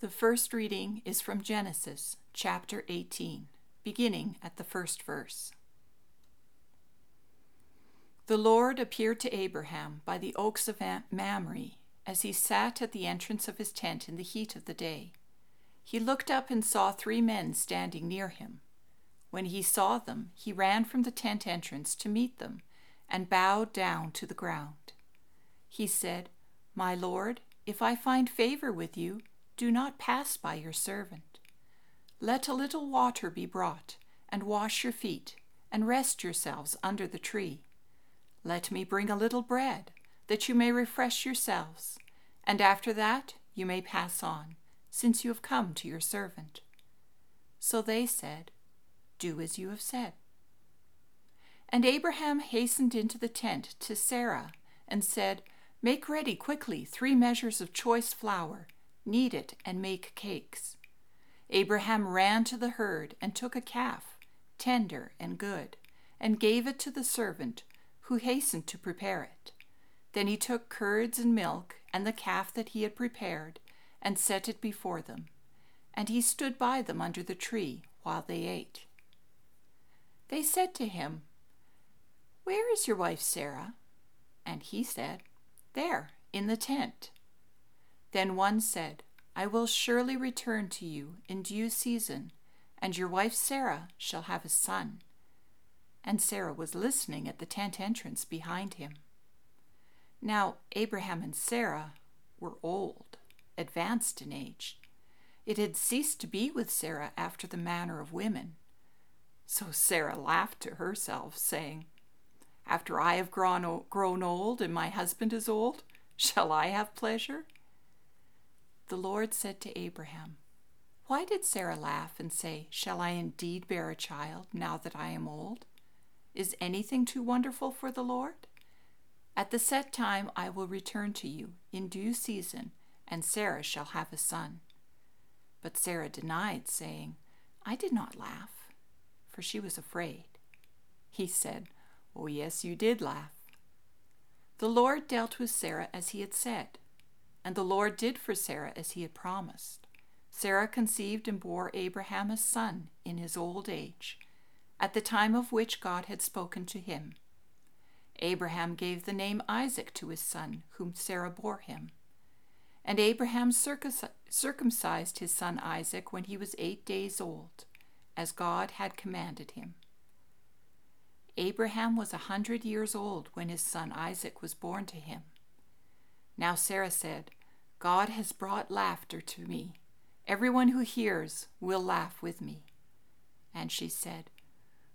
The first reading is from Genesis chapter 18, beginning at the first verse. The Lord appeared to Abraham by the oaks of Mamre as he sat at the entrance of his tent in the heat of the day. He looked up and saw three men standing near him. When he saw them, he ran from the tent entrance to meet them and bowed down to the ground. He said, My Lord, if I find favor with you, do not pass by your servant. Let a little water be brought, and wash your feet, and rest yourselves under the tree. Let me bring a little bread, that you may refresh yourselves, and after that you may pass on, since you have come to your servant. So they said, Do as you have said. And Abraham hastened into the tent to Sarah, and said, Make ready quickly three measures of choice flour knead it, and make cakes. Abraham ran to the herd and took a calf, tender and good, and gave it to the servant, who hastened to prepare it. Then he took curds and milk and the calf that he had prepared, and set it before them. And he stood by them under the tree while they ate. They said to him, Where is your wife Sarah? And he said, There, in the tent. Then one said, I will surely return to you in due season, and your wife Sarah shall have a son. And Sarah was listening at the tent entrance behind him. Now Abraham and Sarah were old, advanced in age. It had ceased to be with Sarah after the manner of women. So Sarah laughed to herself, saying, After I have grown, grown old and my husband is old, shall I have pleasure? The Lord said to Abraham, Why did Sarah laugh and say, Shall I indeed bear a child now that I am old? Is anything too wonderful for the Lord? At the set time I will return to you in due season, and Sarah shall have a son. But Sarah denied, saying, I did not laugh, for she was afraid. He said, Oh, yes, you did laugh. The Lord dealt with Sarah as he had said and the Lord did for Sarah as he had promised. Sarah conceived and bore Abraham a son in his old age, at the time of which God had spoken to him. Abraham gave the name Isaac to his son, whom Sarah bore him. And Abraham circumcised his son Isaac when he was eight days old, as God had commanded him. Abraham was a hundred years old when his son Isaac was born to him. Now Sarah said, God has brought laughter to me. Everyone who hears will laugh with me. And she said,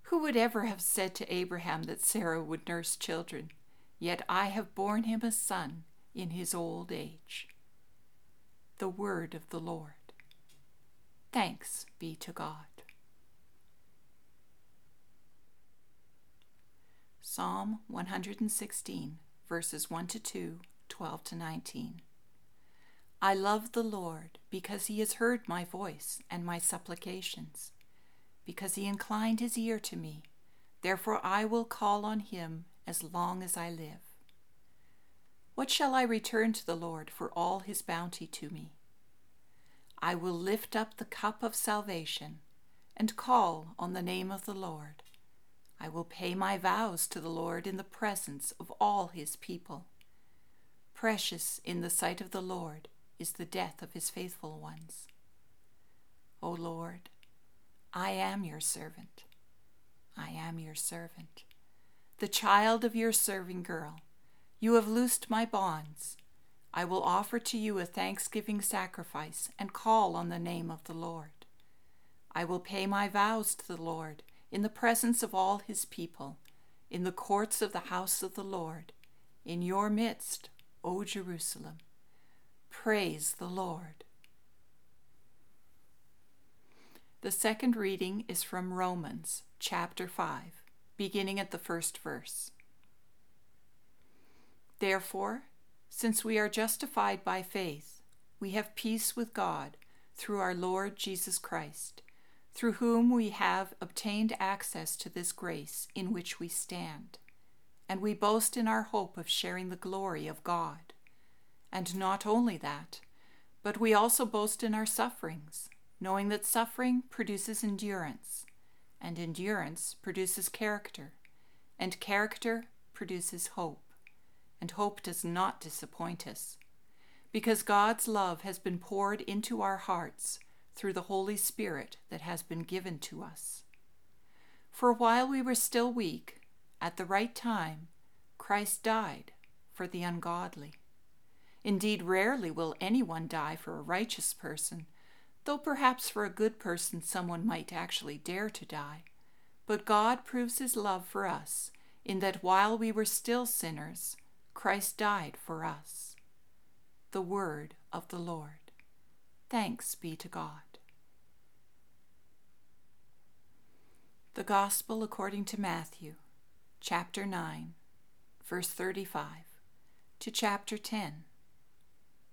Who would ever have said to Abraham that Sarah would nurse children? Yet I have borne him a son in his old age. The word of the Lord. Thanks be to God. Psalm 116, verses 1 to 2, 12 to 19. I love the Lord because he has heard my voice and my supplications, because he inclined his ear to me. Therefore I will call on him as long as I live. What shall I return to the Lord for all his bounty to me? I will lift up the cup of salvation and call on the name of the Lord. I will pay my vows to the Lord in the presence of all his people. Precious in the sight of the Lord is the death of his faithful ones. O Lord, I am your servant. I am your servant, the child of your serving girl. You have loosed my bonds. I will offer to you a thanksgiving sacrifice and call on the name of the Lord. I will pay my vows to the Lord in the presence of all his people, in the courts of the house of the Lord, in your midst, O Jerusalem. Praise the Lord. The second reading is from Romans chapter 5, beginning at the first verse. Therefore, since we are justified by faith, we have peace with God through our Lord Jesus Christ, through whom we have obtained access to this grace in which we stand, and we boast in our hope of sharing the glory of God. And not only that, But we also boast in our sufferings, knowing that suffering produces endurance, and endurance produces character, and character produces hope, and hope does not disappoint us, because God's love has been poured into our hearts through the Holy Spirit that has been given to us. For while we were still weak, at the right time, Christ died for the ungodly. Indeed, rarely will anyone die for a righteous person, though perhaps for a good person someone might actually dare to die. But God proves his love for us in that while we were still sinners, Christ died for us. The Word of the Lord. Thanks be to God. The Gospel according to Matthew, chapter 9, verse 35, to chapter 10,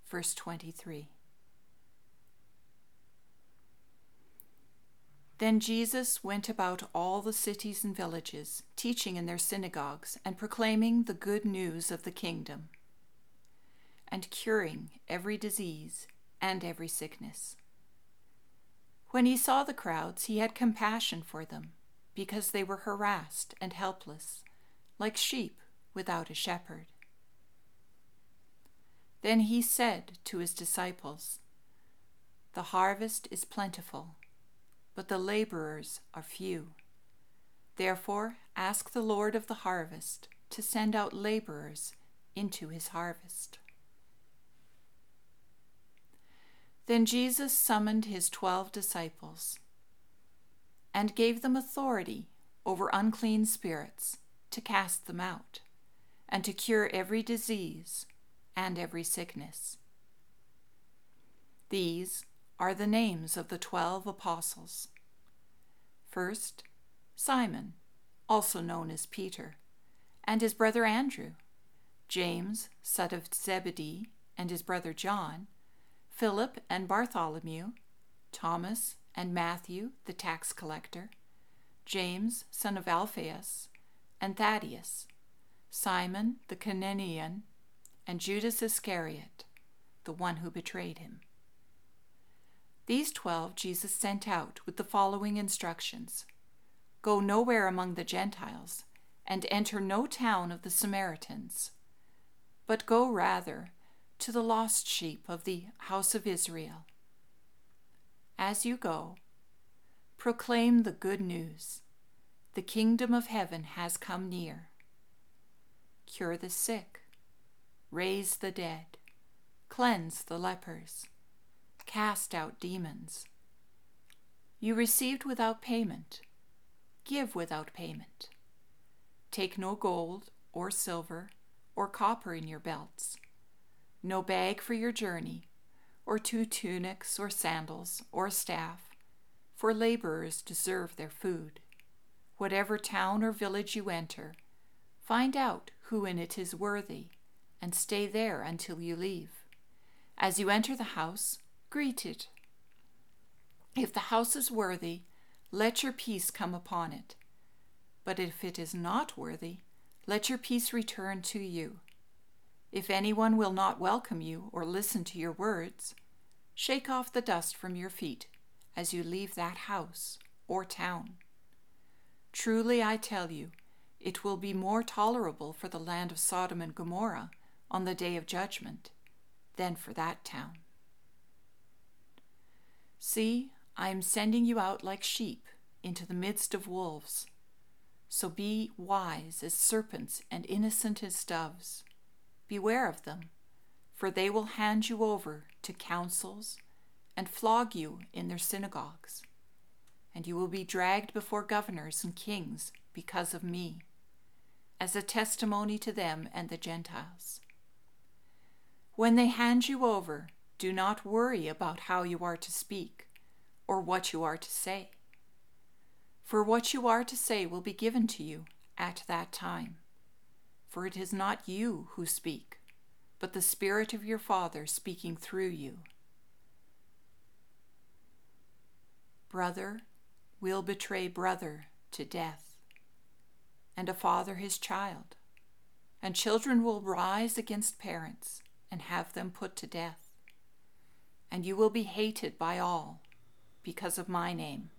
verse 23. Then Jesus went about all the cities and villages, teaching in their synagogues and proclaiming the good news of the kingdom, and curing every disease and every sickness. When he saw the crowds, he had compassion for them, because they were harassed and helpless, like sheep without a shepherd. Then he said to his disciples, The harvest is plentiful, but the laborers are few. Therefore, ask the Lord of the harvest to send out laborers into his harvest. Then Jesus summoned his twelve disciples and gave them authority over unclean spirits to cast them out and to cure every disease and every sickness. These are the names of the twelve apostles. First, Simon, also known as Peter, and his brother Andrew, James, son of Zebedee, and his brother John, Philip and Bartholomew, Thomas and Matthew, the tax collector, James, son of Alphaeus, and Thaddaeus, Simon the Cananaean, and Judas Iscariot, the one who betrayed him. These twelve Jesus sent out with the following instructions Go nowhere among the Gentiles, and enter no town of the Samaritans, but go rather to the lost sheep of the house of Israel. As you go, proclaim the good news. The kingdom of heaven has come near. Cure the sick raise the dead, cleanse the lepers, cast out demons. You received without payment, give without payment. Take no gold or silver or copper in your belts, no bag for your journey, or two tunics or sandals or a staff, for laborers deserve their food. Whatever town or village you enter, find out who in it is worthy and stay there until you leave. As you enter the house, greet it. If the house is worthy, let your peace come upon it. But if it is not worthy, let your peace return to you. If anyone will not welcome you or listen to your words, shake off the dust from your feet as you leave that house or town. Truly I tell you, it will be more tolerable for the land of Sodom and Gomorrah on the day of judgment than for that town. See, I am sending you out like sheep into the midst of wolves. So be wise as serpents and innocent as doves. Beware of them, for they will hand you over to councils and flog you in their synagogues. And you will be dragged before governors and kings because of me, as a testimony to them and the Gentiles. When they hand you over, do not worry about how you are to speak or what you are to say. For what you are to say will be given to you at that time. For it is not you who speak, but the Spirit of your Father speaking through you. Brother will betray brother to death, and a father his child, and children will rise against parents and have them put to death. and you will be hated by all because of my name.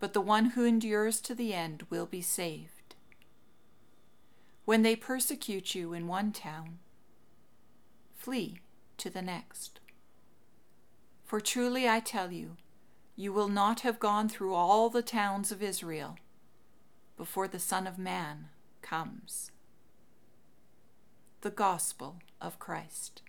But the one who endures to the end will be saved. When they persecute you in one town, flee to the next. For truly I tell you, you will not have gone through all the towns of Israel before the Son of Man comes. The Gospel of Christ.